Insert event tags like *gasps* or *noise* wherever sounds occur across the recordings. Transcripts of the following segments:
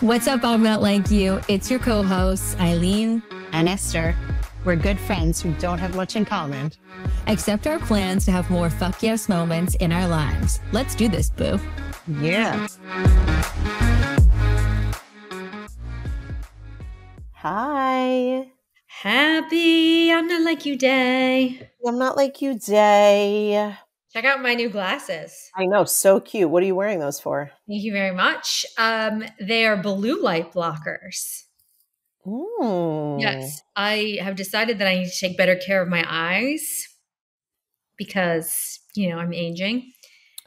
What's up, I'm not like you. It's your co hosts, Eileen and Esther. We're good friends who don't have much in common. except our plans to have more fuck yes moments in our lives. Let's do this, boo. Yeah. Hi. Happy I'm not like you day. I'm not like you day. Check out my new glasses. I know, so cute. What are you wearing those for? Thank you very much. Um, they are blue light blockers. Ooh. Yes, I have decided that I need to take better care of my eyes because you know I'm aging,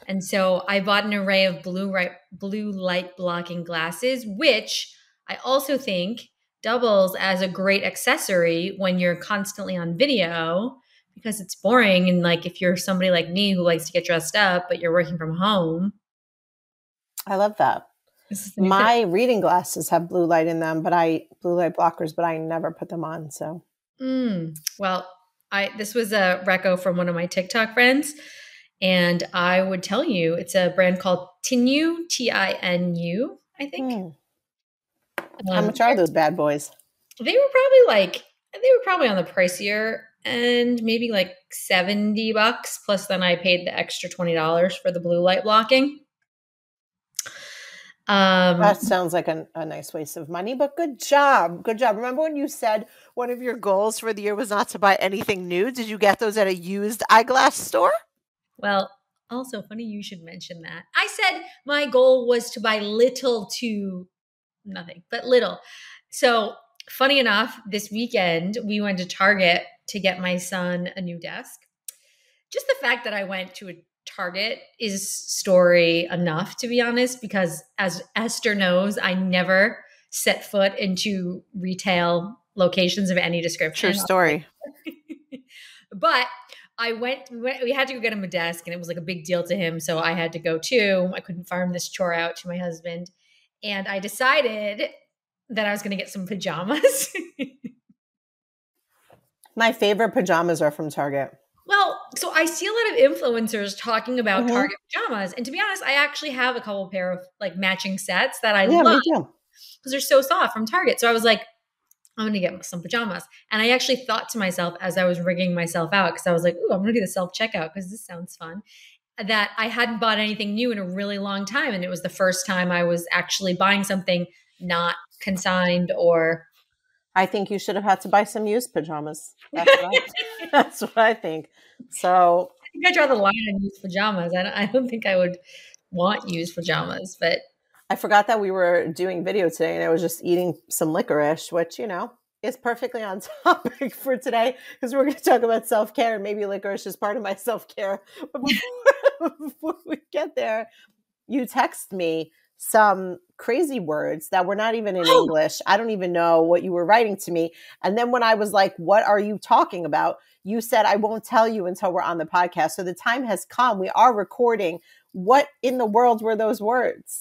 and so I bought an array of blue right blue light blocking glasses, which I also think doubles as a great accessory when you're constantly on video because it's boring. And like if you're somebody like me who likes to get dressed up, but you're working from home. I love that. My reading glasses have blue light in them, but I blue light blockers, but I never put them on. So, mm, well, I this was a reco from one of my TikTok friends, and I would tell you it's a brand called Tinu T I N U. I think. Mm. Um, How much are those bad boys? They were probably like they were probably on the pricier and maybe like 70 bucks. Plus, then I paid the extra $20 for the blue light blocking. Um, that sounds like a, a, nice waste of money, but good job. Good job. Remember when you said one of your goals for the year was not to buy anything new? Did you get those at a used eyeglass store? Well, also funny you should mention that. I said my goal was to buy little to nothing, but little. So, funny enough, this weekend we went to Target to get my son a new desk. Just the fact that I went to a Target is story enough, to be honest, because as Esther knows, I never set foot into retail locations of any description. True story. *laughs* but I went, we had to go get him a desk and it was like a big deal to him. So I had to go too. I couldn't farm this chore out to my husband. And I decided that I was going to get some pajamas. *laughs* My favorite pajamas are from Target. Well, so I see a lot of influencers talking about mm-hmm. Target pajamas, and to be honest, I actually have a couple pair of like matching sets that I yeah, love because they're so soft from Target. So I was like, I'm going to get some pajamas, and I actually thought to myself as I was rigging myself out because I was like, "Ooh, I'm going to do the self checkout because this sounds fun." That I hadn't bought anything new in a really long time, and it was the first time I was actually buying something not consigned or I think you should have had to buy some used pajamas. That's what I, *laughs* that's what I think. So I think I draw the line on used pajamas. I don't, I don't think I would want used pajamas, but I forgot that we were doing video today and I was just eating some licorice, which, you know, is perfectly on *laughs* topic for today because we're going to talk about self care. And maybe licorice is part of my self care. *laughs* But before, before we get there, you text me some crazy words that were not even in *gasps* English. I don't even know what you were writing to me. And then when I was like, What are you talking about? You said, I won't tell you until we're on the podcast. So the time has come. We are recording. What in the world were those words?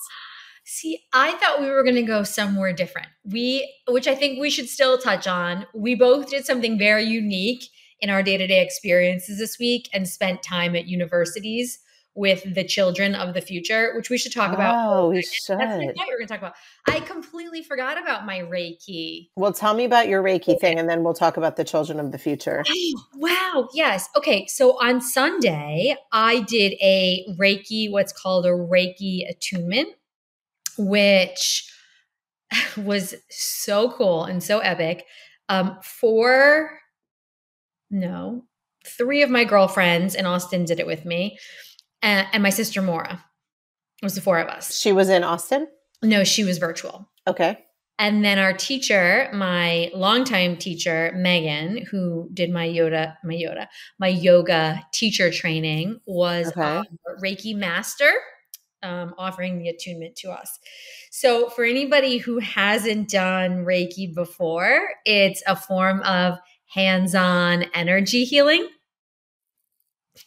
See, I thought we were going to go somewhere different. We, which I think we should still touch on. We both did something very unique in our day to day experiences this week and spent time at universities with the children of the future, which we should talk about. Oh, we should. That's what I thought we were going to talk about. I completely forgot about my Reiki. Well, tell me about your Reiki thing, and then we'll talk about the children of the future. Oh, wow. Yes. Okay. So on Sunday, I did a Reiki, what's called a Reiki attunement, which *laughs* was so cool and so epic. Um, four, no, three of my girlfriends in Austin did it with me and, and my sister Mora. It was the four of us. She was in Austin? No, she was virtual. Okay. And then our teacher, my longtime teacher, Megan, who did my yoga, my yoga, my yoga teacher training, was okay. Reiki master, um, offering the attunement to us. So, for anybody who hasn't done Reiki before, it's a form of hands-on energy healing.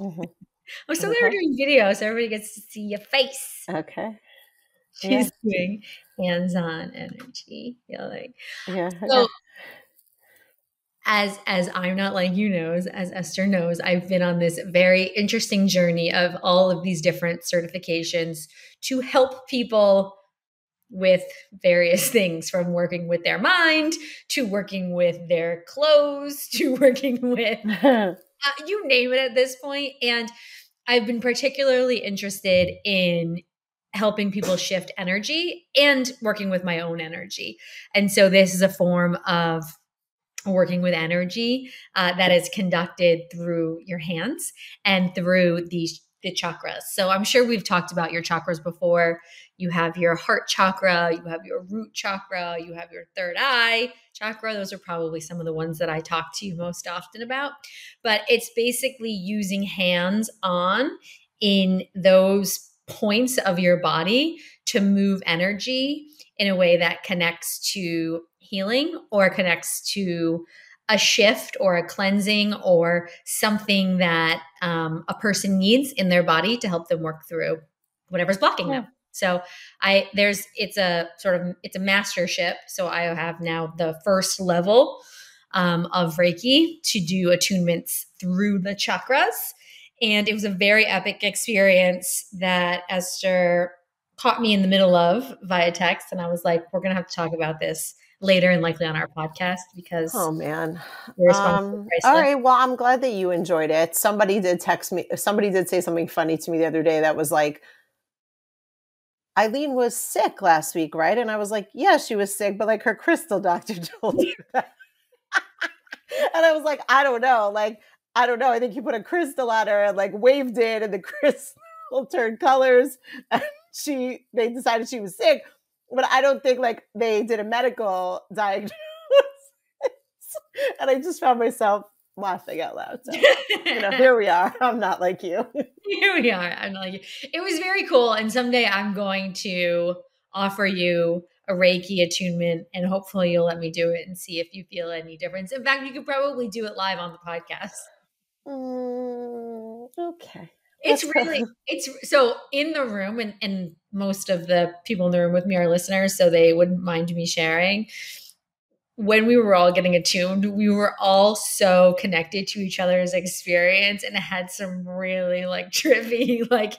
Mm-hmm. I'm so glad we're doing video so everybody gets to see your face. Okay. She's yeah. doing hands-on energy healing. Yeah. Okay. So as as I'm not like you knows, as Esther knows, I've been on this very interesting journey of all of these different certifications to help people with various *laughs* things from working with their mind to working with their clothes to working with *laughs* uh, you name it at this point and I've been particularly interested in helping people shift energy and working with my own energy. And so this is a form of working with energy uh, that is conducted through your hands and through these the chakras. So I'm sure we've talked about your chakras before. You have your heart chakra, you have your root chakra, you have your third eye chakra. Those are probably some of the ones that I talk to you most often about. But it's basically using hands on in those points of your body to move energy in a way that connects to healing or connects to a shift or a cleansing or something that um, a person needs in their body to help them work through whatever's blocking yeah. them. So i there's it's a sort of it's a mastership. So i have now the first level um, of reiki to do attunements through the chakras. And it was a very epic experience that esther caught me in the middle of via text. And i was like we're gonna have to talk about this later and likely on our podcast because oh man. um, all right. Well i'm glad that you enjoyed it. Somebody did text me somebody did say something funny to me the other day that was like eileen was sick last week right? And i was like yeah she was sick but like her crystal doctor *laughs* told you that. *laughs* And i was like i don't know. Like i don't know. I think you put a crystal on her and like waved it and the *laughs* crystal turned colors. And she they decided she was sick but I don't think like they did a medical diagnosis. *laughs* and I just found myself laughing out loud. So, you know, here we are. I'm not like you. *laughs* here we are. I'm not like you. It was very cool. And someday I'm going to offer you a Reiki attunement and hopefully you'll let me do it and see if you feel any difference. In fact, you could probably do it live on the podcast. Mm, okay it's really it's so in the room and, and most of the people in the room with me are listeners so they wouldn't mind me sharing. When we were all getting attuned we were all so connected to each other's experience and had some really like *laughs* trippy like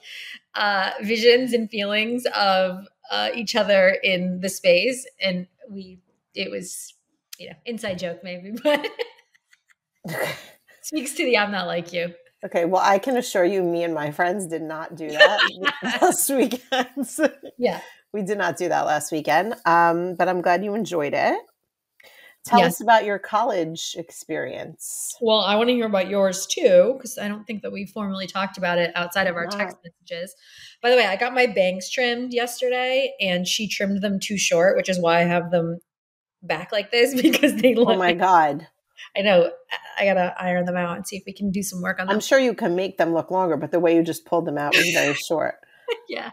uh visions and feelings of uh each other in the space and we it was you know inside joke maybe *laughs* but *laughs* speaks to the i'm not like you Okay, well, I can assure you, me and my friends did not do *laughs* that last weekend. *laughs* yeah, we did not do that last weekend. Um, but I'm glad you enjoyed it. Tell yes. us about your college experience. Well, I want to hear about yours too, because I don't think that we formally talked about it outside of our text messages. By the way, I got my bangs trimmed yesterday, and she trimmed them too short, which is why I have them back like this *laughs* because they look. Oh my god! I know I gotta iron them out and see if we can do some work on them. I'm sure you can make them look longer, but the way you just pulled them out was very *laughs* short. yeah.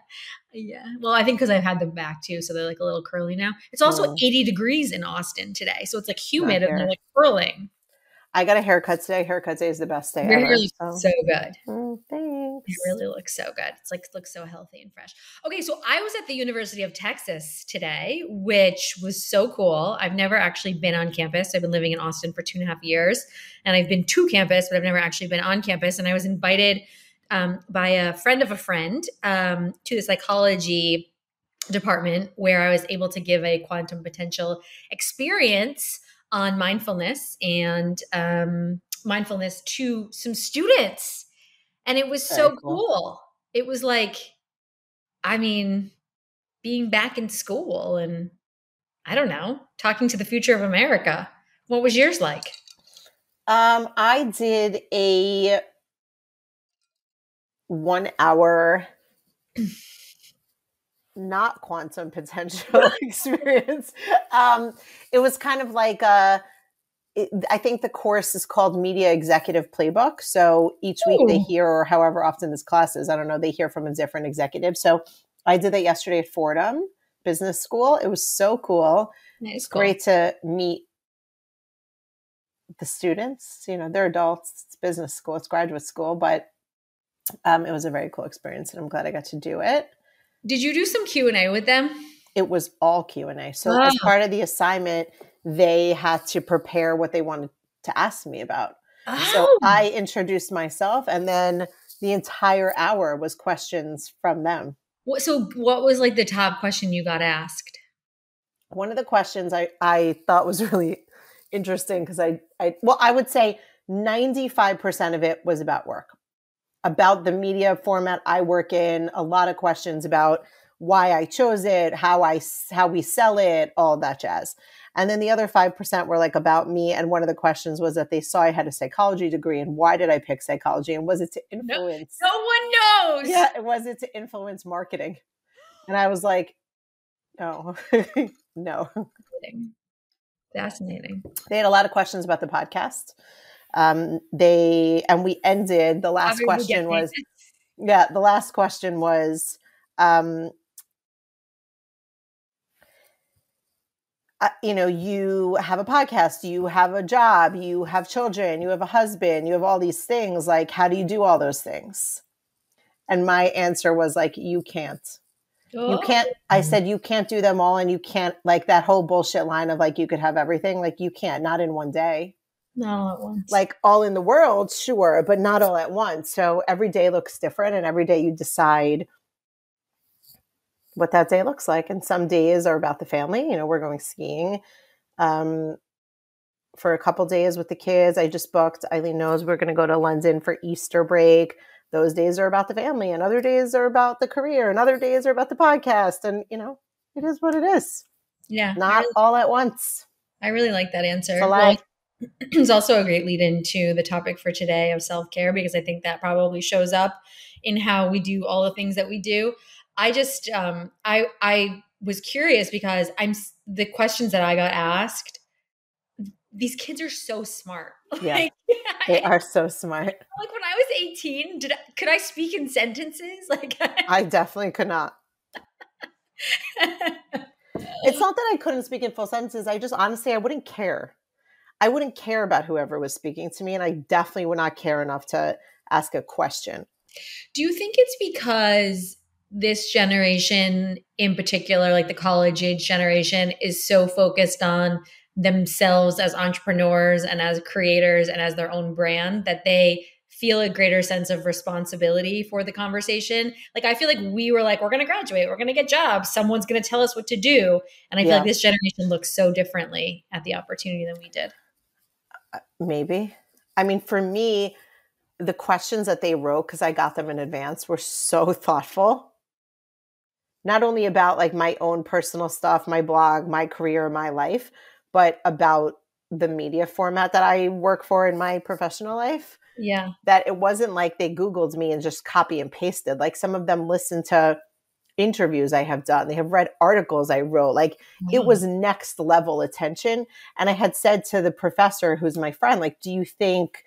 Yeah. Well, I think because I've had them back too, so they're like a little curly now. It's also oh. 80 degrees in Austin today, so it's like humid and they're like curling. I got a haircut today. Haircut day is the best day Your ever. So, so good. Mm, oh, thanks. It really looks so good. It's like looks so healthy and fresh. Okay, so I was at the University of Texas today, which was so cool. I've never actually been on campus. I've been living in Austin for two and a half years, and I've been to campus, but I've never actually been on campus. And I was invited um, by a friend of a friend um, to the psychology department where I was able to give a quantum potential experience on mindfulness and um, mindfulness to some students. And it was so cool. cool. It was like, I mean, being back in school and I don't know, talking to the future of America. What was yours like? Um, I did a one hour not quantum potential *laughs* experience. Um, it was kind of like a, it, I think the course is called Media Executive Playbook. So each week they hear, or however often this class is, I don't know, they hear from a different executive. So I did that yesterday at Fordham Business School. It was so cool. Nice, it's cool. great to meet the students. You know, they're adults. It's business school. It's graduate school, but um, it was a very cool experience, and I'm glad I got to do it. Did you do some Q and A with them? It was all Q and A. So as part of the assignment, they had to prepare what they wanted to ask me about. Oh. So I oh. introduced myself, and then the entire hour was questions from them. so what was like the top question you got asked? One of the questions I, I thought was *laughs* really interesting because I, I, well, I would say 95% of it was about work, about the media format I work in, a lot of questions about why I chose it, how I, how we sell it, all that jazz. And then the other 5% were like about me. And one of the questions was that they saw I had a psychology degree and why did I pick psychology? And was it to influence? No, no one knows. Yeah, was it to influence marketing? And I was like, no, *laughs* no. Fascinating. They had a lot of questions about the podcast. Um, they, and we ended, the last question was, yeah, the last question was, um, uh, you know, you have a podcast, you have a job, you have children, you have a husband, you have all these things. Like, how do you do all those things? And my answer was like, you can't. Oh. You can't. I said you can't do them all, and you can't like that whole bullshit line of like you could have everything. Like you can't, not in one day. Not all at once. Like all in the world, sure, but not all at once. So every day looks different, and every day you decide what that day looks like. And some days are about the family. You know, we're going skiing um, for a couple days with the kids. I just booked. Eileen knows we're going to go to London for Easter break. Those days are about the family, and other days are about the career, and other days are about the podcast. And you know, it is what it is. Yeah, not really, all at once. I really like that answer. Well, *clears throat* it's also a great lead into the topic for today of self care because I think that probably shows up in how we do all the things that we do. I just um, I I was curious because I'm the questions that I got asked. These kids are so smart. *laughs* Yeah, like, they are so smart. *laughs* Like when I was 18, did I, could I speak in sentences? *laughs* Like I definitely could not. it's not that I couldn't speak in full sentences. I just honestly I wouldn't care. I wouldn't care about whoever was speaking to me, and I definitely would not care enough to ask a question. Do you think it's because this generation in particular, like the college age generation, is so focused on themselves as entrepreneurs and as creators and as their own brand that they feel a greater sense of responsibility for the conversation. Like I feel like we were like, we're gonna graduate, we're gonna get jobs, someone's gonna tell us what to do. And I feel yeah. like this generation looks so differently at the opportunity than we did. Uh, maybe. I mean, for me, the questions that they wrote, because I got them in advance, were so *laughs* thoughtful not only about like my own personal stuff, my blog, my career, my life, but about the media format that I work for in my professional life. Yeah. That it wasn't like they Googled me and just copy and pasted. Like some of them listened to interviews I have done, they have read articles I wrote. Like mm-hmm. it was next level attention. And I had said to the professor, who's my friend, like, do you think,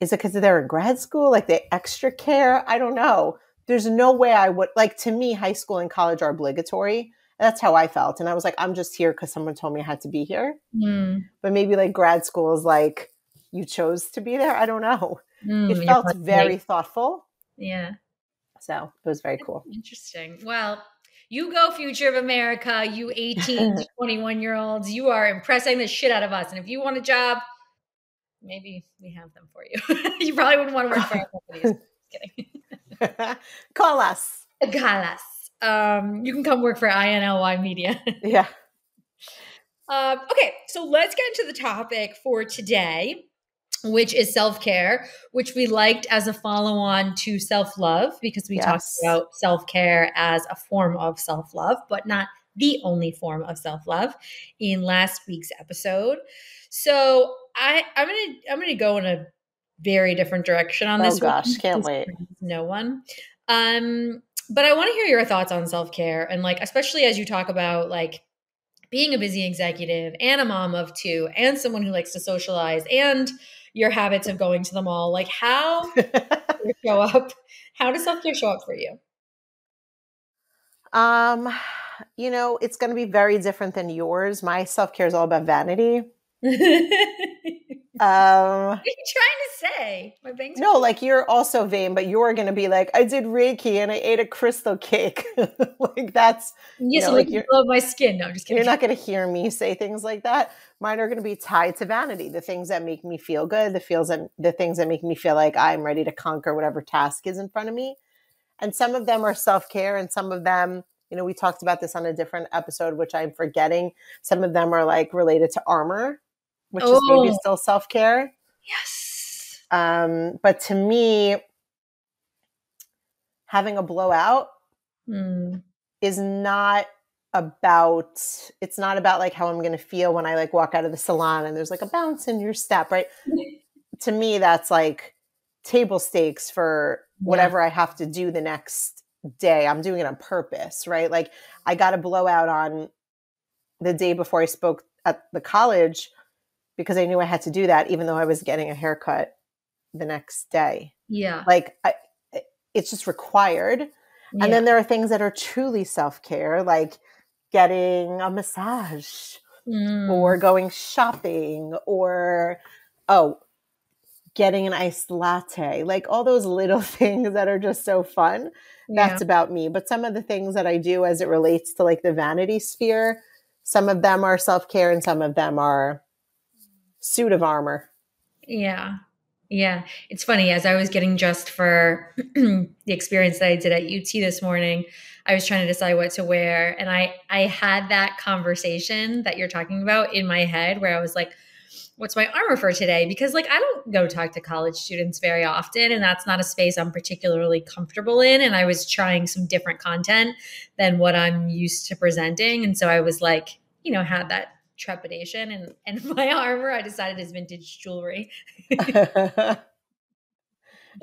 is it because they're in grad school? Like they extra care? I don't know there's no way I would like to me high school and college are obligatory. That's how I felt. And I was like, I'm just here because someone told me I had to be here. Mm. But maybe like grad school is like you chose to be there. I don't know. Mm, it felt very thoughtful. Yeah. So it was very cool. Interesting. Well, you go, future of America, you 18 *laughs* to 21 year olds. You are impressing the shit out of us. And if you want a job, maybe we have them for you. *laughs* you probably wouldn't want to work for our companies. *laughs* Just kidding. *laughs* Call us. Call us. Um, you can come work for INLY Media. *laughs* yeah. Um, okay, so let's get into the topic for today, which is self care, which we liked as a follow on to self love because we yes. talked about self care as a form of self love, but not the only form of self love in last week's episode. So I, I'm gonna I'm gonna go in a very different direction on this. Oh gosh, one. can't wait. No one. Um, but I want to hear your thoughts on self care and like, especially as you talk about like being a busy executive and a mom of two and someone who likes to socialize and your habits of going to the mall. Like, how *laughs* show up? How does self care show up for you? Um, you know, it's going to be very different than yours. My self care is all about vanity. *laughs* Um, what are you trying to say? My bangs. No, like you're also vain, but you're going to be like, I did Reiki and I ate a crystal cake. *laughs* like that's yes, you know, like you love my skin. No, I'm just kidding. You're not going to hear me say things like that. Mine are going to be tied to vanity, the things that make me feel good, the feels that the things that make me feel like I'm ready to conquer whatever task is in front of me. And some of them are self care, and some of them, you know, we talked about this on a different episode, which I'm forgetting. Some of them are like related to armor which oh. is maybe oh. still self care. Yes. Um, but to me, having a blowout mm. is not about it's not about like how I'm going to feel when I like walk out of the salon and there's like a bounce in your step, right? *laughs* to me, that's like table stakes for whatever yeah. I have to do the next day. I'm doing it on purpose, right? Like I got a blowout on the day before I spoke at the college because I knew I had to do that, even though I was getting a haircut the next day. Yeah. Like, I, it's just required. Yeah. And then there are things that are truly self care, like getting a massage mm. or going shopping or, oh, getting an iced latte, like all those little *laughs* things that are just so fun. That's yeah. about me. But some of the things that I do as it relates to like the vanity sphere, some of them are self care and some of them are suit of armor. Yeah. Yeah. It's funny. As I was getting dressed for *clears throat* the experience that I did at UT this morning, I was trying to decide what to wear. And I, I had that conversation that you're talking about in my head where I was like, what's my armor for today? Because like I don't go talk to college students very often and that's not a space I'm particularly comfortable in and I was trying some different content than what I'm used to presenting and so I was like, you know, had that trepidation and *laughs* and my armor i decided is vintage jewelry. *laughs*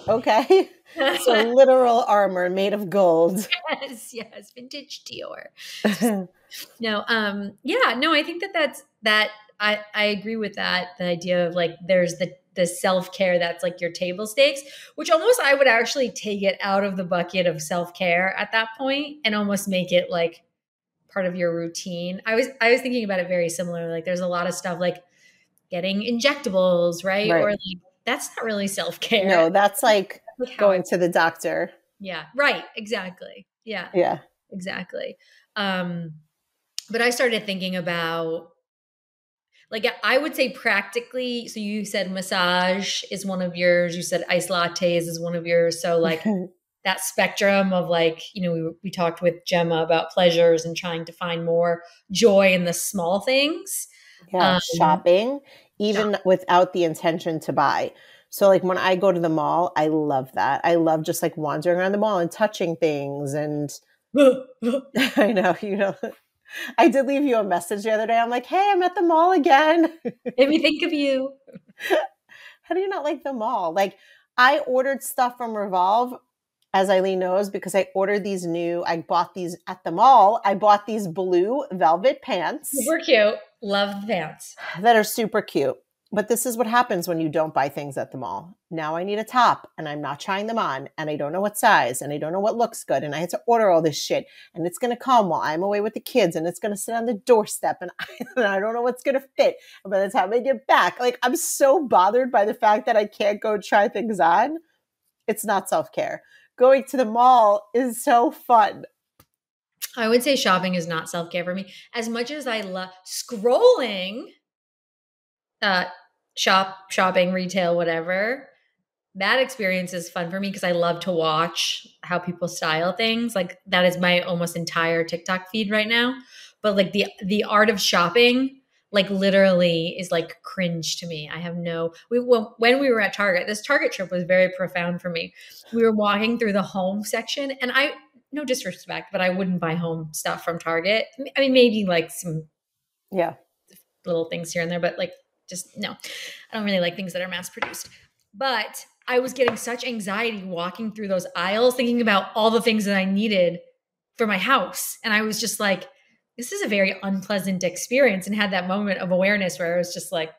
Okay. So *laughs* literal armor made of gold. Yes yes vintage dior. No um yeah no i think that that's that i i agree with that the idea of like there's the the self-care that's like your table stakes which almost i would actually take it out of the bucket of self-care at that point and almost make it like part of your routine. I was I was thinking about it very similar. Like there's a lot of stuff like getting injectables, right? right. Or like that's not really self care. No, that's like going to the doctor. Yeah. Right. Exactly. Yeah. Yeah. Exactly. Um, but I started thinking about like I would say practically. So you said massage is one of yours. You said ice lattes is one of yours. So like *laughs* that spectrum of like you know we, we talked with gemma about pleasures and trying to find more joy in the small things. Yeah um, shopping even shop. without the intention to buy. So like when i go to the mall i love that. I love just like wandering around the mall and touching things and *laughs* *laughs* i know you know. I did leave you a message the other day. I'm like hey i'm at the mall again. *laughs* Made me think of you. How do you not like the mall? Like I ordered stuff from Revolve as Eileen knows, because I ordered these new, I bought these at the mall. I bought these blue velvet pants. Super cute. Love the pants. That are super cute. But this is what happens when you don't buy things at the mall. Now I need a top and I'm not trying them on and I don't know what size and I don't know what looks good and I had to order all this shit and it's going to come while I'm away with the kids and it's going to sit on the doorstep and I, *laughs* and I don't know what's going to fit. And by the time I get back, like I'm so bothered by the fact that I can't go try things on. It's not self care going to the mall is so fun. I would say shopping is not self care for me. As much as I love scrolling, uh, shop, shopping, retail, whatever, that experience is fun for me because I love to watch how people style things. Like that is my almost entire TikTok feed right now. But like the the art of shopping like literally is like cringe to me. I have no we when we were at Target, this Target trip was very profound for me. We were walking through the home section and I no disrespect, but I wouldn't buy home stuff from Target. I mean maybe like some yeah, little things here and there, but like just no. I don't really like things that are mass produced. But I was getting such anxiety walking through those aisles thinking about all the things that I needed for my house and I was just like this is a very unpleasant experience and had that moment of awareness where I was just like,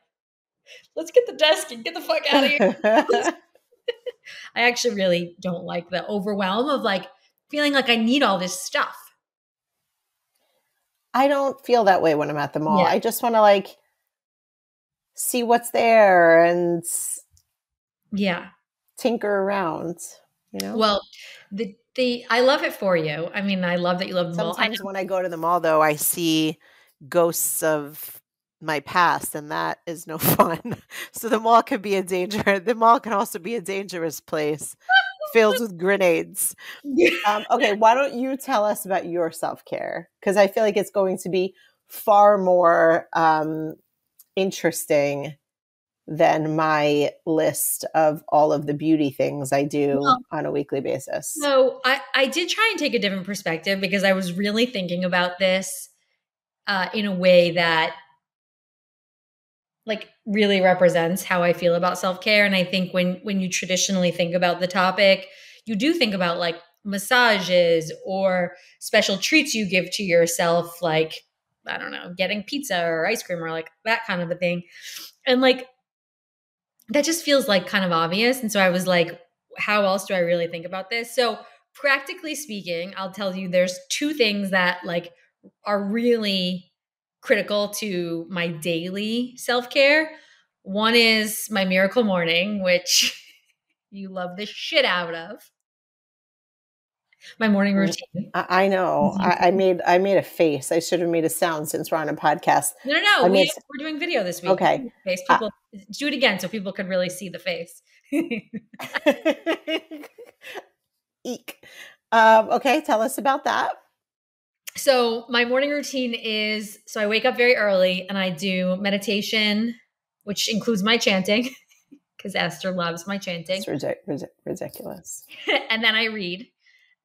let's get the desk and get the fuck out of here. *laughs* *laughs* I actually really don't like the overwhelm of like feeling like I need all this stuff. I don't feel that way when I'm at the mall. Yeah. I just want to like see what's there and yeah, tinker around. You know. Well, the the I love it for you. I mean, I love that you love the mall. Sometimes when I go to the mall, though, I see ghosts of my past, and that is no *laughs* fun. so the mall can be a danger. The mall can also be a dangerous place filled with grenades. Um, *laughs* okay, why don't you tell us about your self care? Because I feel like it's going to be far more um, interesting than my list of all of the beauty things I do well, on a weekly basis. So I, I did try and take a different perspective because I was really thinking about this uh, in a way that like really represents how I feel about self-care. And I think when when you traditionally think about the topic, you do think about like massages or special treats you give to yourself, like I don't know, getting pizza or ice cream or like that kind of a thing. And like that just feels like kind of obvious. And so I was like, how else do I really think about this? So, practically speaking, I'll tell you there's two things that like are really critical to my daily self care. One is my miracle morning, which *laughs* you love the shit out of my morning mm, routine. I, I know. Mm-hmm. I, I, made I made a face. I should have made a sound since we're on a podcast. No, no, no. We, are doing video this week. Okay. Face people uh, do it again so people could really see the face. *laughs* Eek. Um, okay, tell us about that. So my morning routine is so I wake up very early and I do meditation, which includes my chanting *laughs* because Esther loves my chanting. It's ridiculous. *laughs* and then I read.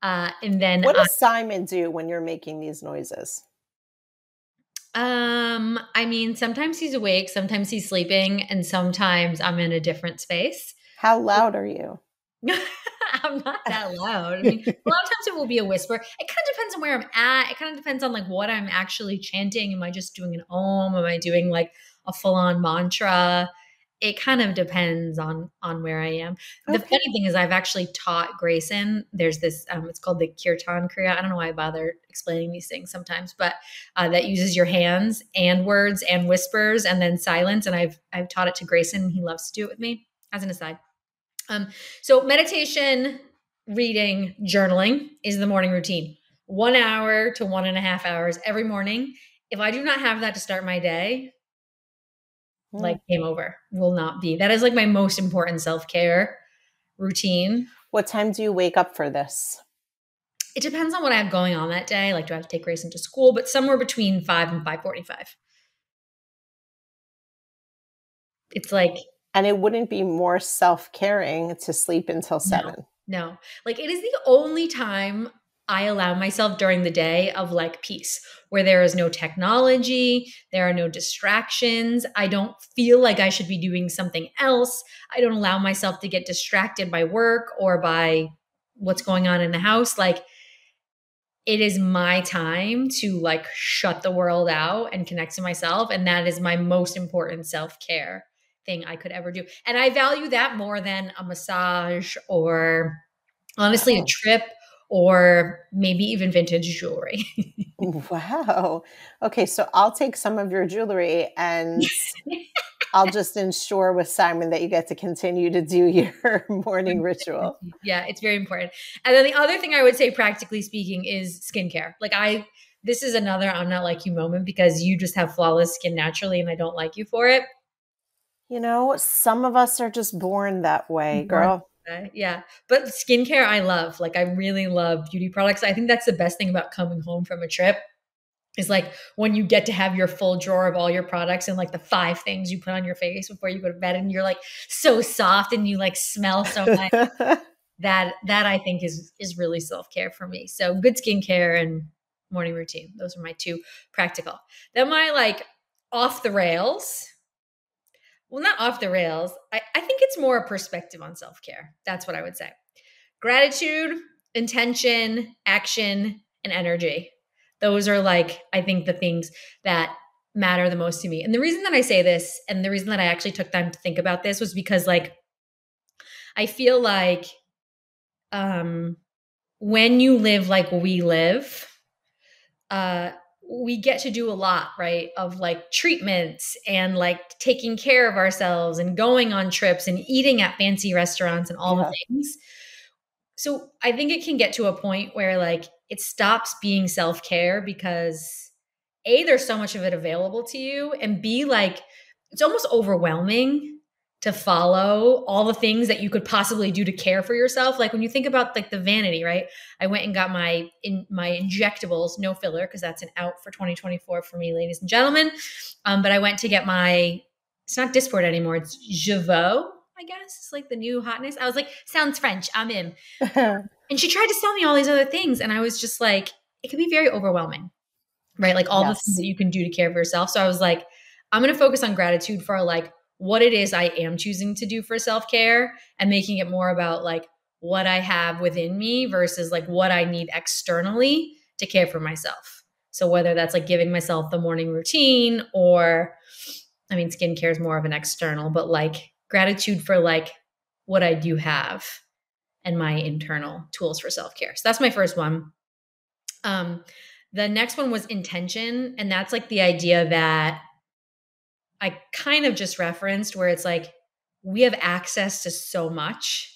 Uh, and then what does uh, Simon do when you're making these noises? Um, I mean, sometimes he's awake, sometimes he's sleeping, and sometimes I'm in a different space. How loud are you? *laughs* I'm not that loud. I mean, *laughs* a lot of times it will be a whisper. It kind of depends on where I'm at. It kind of depends on like what I'm actually chanting. Am I just doing an om? Am I doing like a full on mantra? It kind of depends on on where I am. Okay. The funny thing is, I've actually taught Grayson. There's this, um, it's called the Kirtan Kriya. I don't know why I bother explaining these things sometimes, but uh, that uses your hands and words and whispers and then silence. And I've I've taught it to Grayson. He loves to do it with me. As an aside, um, so meditation, reading, journaling is the morning routine. One hour to one and a half hours every morning. If I do not have that to start my day, like game over will not be. That is like my most important self-care routine. What time do you wake up for this? It depends on what i have going on that day. Like do i have to take grace to school? But somewhere between 5 and 5.45 it's like and it wouldn't be more self-caring to sleep until 7 no, no. Like it is the only time I allow myself during the day of like peace where there is no technology, there are no distractions. I don't feel like I should be doing something else. I don't allow myself to get distracted by work or by what's going on in the house. Like it is my time to like shut the world out and connect to myself. And that is my most important self care thing I could ever do. And I value that more than a massage or honestly a trip or maybe even vintage jewelry. *laughs* wow. Okay, so I'll take some of your jewelry and I'll just ensure with Simon that you get to continue to do *laughs* your morning ritual. Yeah, it's very important. And then the other thing I would say, practically speaking, is skincare. Like, I, this is another I'm not like you moment because you just have flawless skin naturally and I don't like you for it. You know, some of us are just born that way, girl. Yeah. But skincare, I love. Like, I really love beauty products. I think that's the best thing about coming home from a trip is like when you get to have your full drawer of all your products and like the five things you put on your face before you go to bed and you're like so soft and you like smell so *laughs* nice. that that I think is is really self-care for me. So good skincare and morning routine. Those are my two practical. Then my like off the rails well, not off the rails. I, I think it's more a perspective on self care. That's what I would say. Gratitude, intention, action, and energy. Those are like, I think, the things that matter the most to me. And the reason that I say this and the reason that I actually took time to think about this was because, like, I feel like um, when you live like we live, uh, we get to do a lot, right? Of like treatments and like taking care of ourselves and going on trips and eating at fancy restaurants and all yeah. the things. So I think it can get to a point where like it stops being self care because A, there's so much of it available to you, and B, like it's almost overwhelming to follow all the things that you could possibly do to care for yourself. Like when you think about like the vanity right? I went and got my in my injectables no filler because that's an out for 2024 for me ladies and gentlemen. Um, but i went to get my it's not Dysport anymore it's Jeuveau i guess it's like the new hotness. I was like sounds french i'm in. *laughs* And she tried to sell me all these other things and i was just like it can be very overwhelming right? Like all yes. the things that you can do to care for yourself. So i was like i'm going to focus on gratitude for like what it is I am choosing to do for self care and making it more about like what I have within me versus like what I need externally to care for myself. So whether that's like giving myself the morning routine or I mean skincare is more of an external, but like gratitude for like what I do have and my internal tools for self-care. So that's my first one. Um the next one was intention and that's like the idea that I kind of just referenced where it's like we have access to so much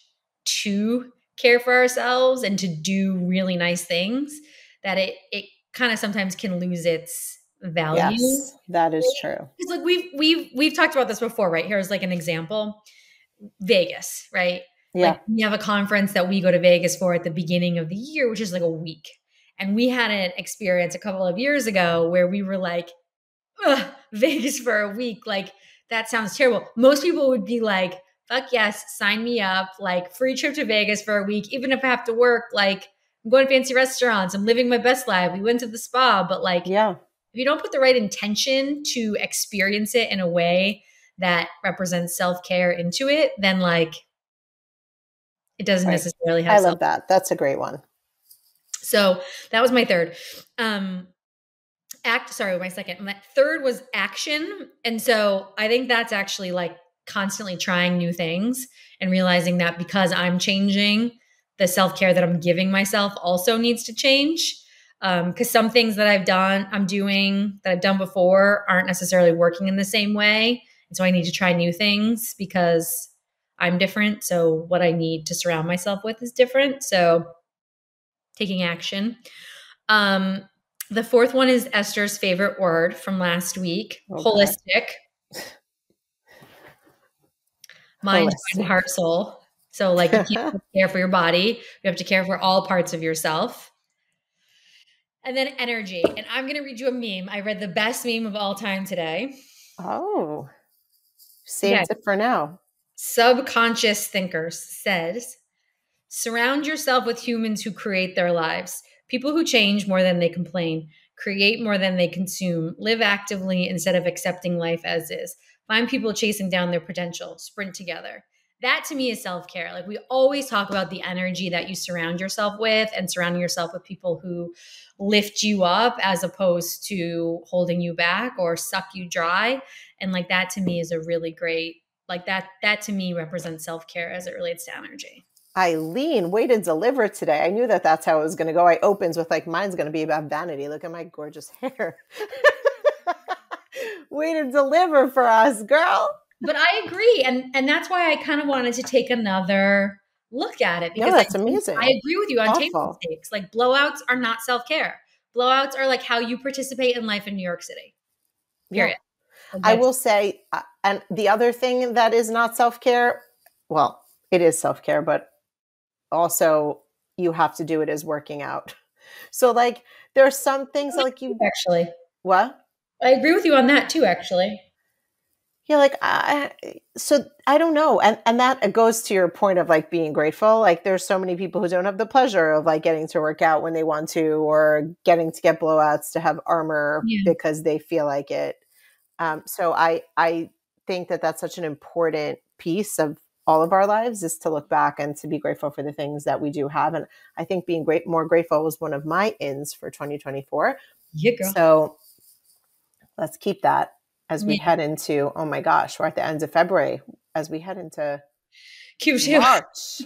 to care for ourselves and to do really nice things that it it kind of sometimes can lose its value. Yes, that is true. It's like we've we've we've talked about this before, right? Here's like an example. Vegas, right? Yeah. Like we have a conference that we go to Vegas for at the beginning of the year, which is like a week. And we had an experience a couple of years ago where we were like, *laughs* Vegas for a week. Like, that sounds terrible. Most people would be like, fuck yes, sign me up. Like, free trip to Vegas for a week, even if I have to work. Like, I'm going to fancy restaurants. I'm living my best life. We went to the spa, but like, yeah. If you don't put the right intention to experience it in a way that represents self care into it, then like it doesn't right. necessarily have. I love that. That's a great one. So that was my third. Um, act sorry my second. My third was action. And so i think that's actually like constantly trying new things and realizing that because i'm changing the self-care that i'm giving myself also needs to change. Because um, some things that i've done i'm doing that i've done before aren't necessarily working in the same way. And so i need to try new things because i'm different. So what i need to surround myself with is different. So taking action. Um the fourth one is Esther's favorite word from last week oh, okay. holistic. Mind, holistic. heart, soul. So, like, you can't *laughs* care for your body, you have to care for all parts of yourself. And then energy. And I'm going to read you a meme. I read the best meme of all time today. Oh, saved yeah. it for now. Subconscious Thinkers says, surround yourself with humans who create their lives. People who change more than they complain, create more than they consume, live actively instead of accepting life as is, find people chasing down their potential, sprint together. That to me is self care. Like we always talk about the energy that you surround yourself with and surrounding yourself with people who lift you up as opposed to holding you back or suck you dry. And like that to me is a really great, like that, that to me represents self care as it relates to energy. Eileen, way to deliver today. I knew that that's how it was going to go. I opens with like, mine's going to be about vanity. Look at my gorgeous hair. *laughs* way to deliver for us, girl. But I agree, and and that's why I kind of wanted to take another look at it because no, that's I, amazing. I agree with you on Awful. table stakes. Like blowouts are not self care. Blowouts are like how you participate in life in New York City. Period. Yeah. I will say, uh, and the other thing that is not self care, well, it is self care, but also you have to do it as working out. *laughs* So like there are some things like you actually what? I agree with you on that too actually. Yeah, like I so I don't know. And and that goes to your point of like being grateful. Like there's so many people who don't have the pleasure of like getting to work out when they want to or getting to get blowouts to have armor yeah. because they feel like it. Um, so I I think that that's such an important piece of all of our lives is to look back and to be grateful for the things that we do have. And I think being great, more grateful was one of my ins for 2024. Yeah, girl. So let's keep that as we yeah. head into, oh my gosh, we're at the end of February as we head into Q2. *laughs* March.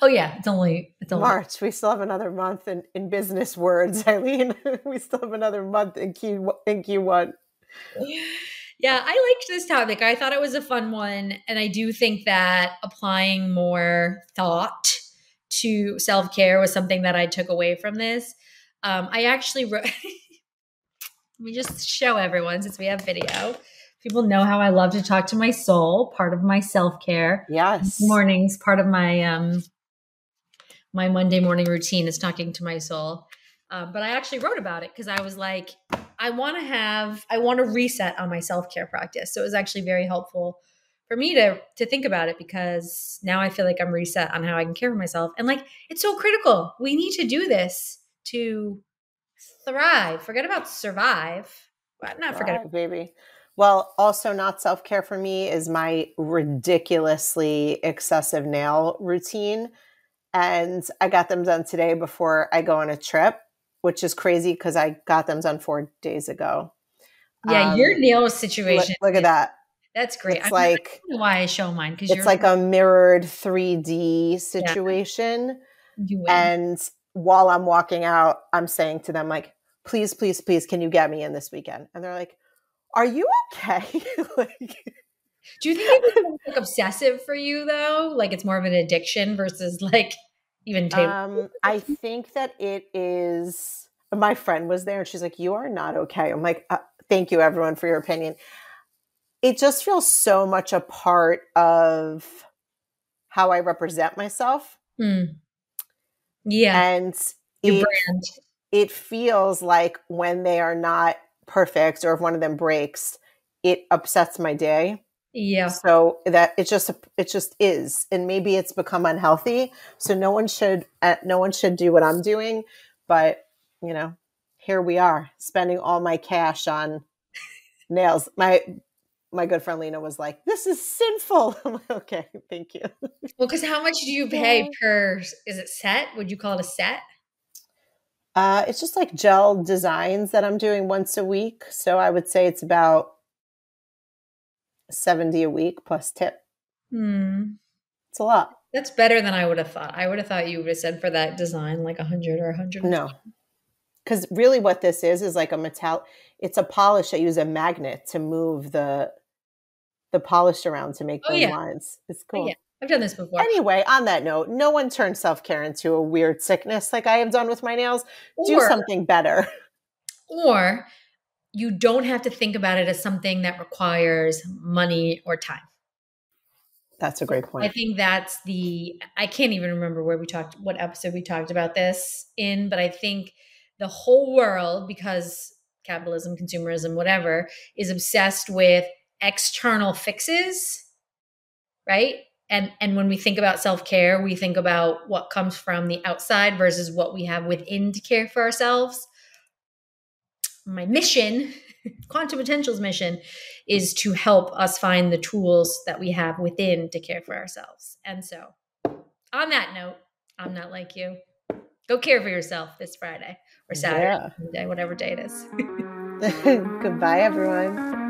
Oh yeah, it's only it's only March. We still have another month in, in business words, *laughs* Eileen. we still have another month in Q in Q one. *laughs* Yeah, I liked this topic. I thought it was a fun one, and I do think that applying more thought to self care was something that I took away from this. Um, I actually wrote. *laughs* Let me just show everyone since we have video. People know how I love to talk to my soul, part of my self care. Yes, mornings, part of my um, my Monday morning routine is talking to my soul. Uh, but I actually wrote about it because I was like, I want to have, I want to reset on my self care practice. So it was actually very helpful for me to to think about it because now I feel like I'm reset on how I can care for myself. And like, it's so critical. We need to do this to thrive. Forget about survive. But not forget about baby. Well, also not self care for me is my ridiculously excessive nail routine. And I got them done today before I go on a trip which is crazy because I got them done four days ago. Yeah, um, your nail situation. Look, look, at that. That's great. It's I'm like *laughs* why I show mine because it's like a mirrored 3D situation. Yeah. And while I'm walking out, I'm saying to them like, "Please, please, please, can you get me in this weekend?" And they're like, "Are you okay?" *laughs* like, do you think it's like obsessive for you though? Like it's more of an addiction versus like even table? Um, I think that it is. My friend was there and she's like, You are not okay. I'm like, uh, Thank you, everyone, for your opinion. It just feels so much a part of how I represent myself. Mm. Yeah. And your it, brand. It feels like when they are not perfect or if one of them breaks, it upsets my day. Yeah. So that it just it just is, and maybe it's become unhealthy. So no one should uh, no one should do what I'm doing, but you know, here we are spending all my cash on nails. My my good friend Lena was like, "This is sinful." *laughs* I'm like, "Okay, thank you." Well, because how much do you pay per? Is it set? Would you call it a set? Uh, it's just like gel designs that I'm doing once a week. So I would say it's about 70 a week plus tip. Hmm. It's a lot. That's better than I would have thought. I would have thought you would have said for that design like a 100 or a 100. No. Cuz really what this is is like a metal it's a polish I use a magnet to move the the polish around to make oh, those yeah. lines. It's oh, cool. Oh, yeah. I've done this before. Anyway, on that note, no one turns self care into a weird sickness like I have done with my nails. Or, Do something better. *laughs* Or you don't have to think about it as something that requires money or time. That's a great point. I think that's the I can't even remember where we talked what episode we talked about this in, but I think the whole world because capitalism, consumerism, whatever, is obsessed with external fixes, right? And and when we think about self-care, we think about what comes from the outside versus what we have within to care for ourselves my mission, *laughs* Quantum Potential's mission, is to help us find the tools that we have within to care for ourselves. And so, on that note, I'm not like you. Go care for yourself this Friday or Saturday, yeah. whatever day it is. *laughs* *laughs* Goodbye, everyone.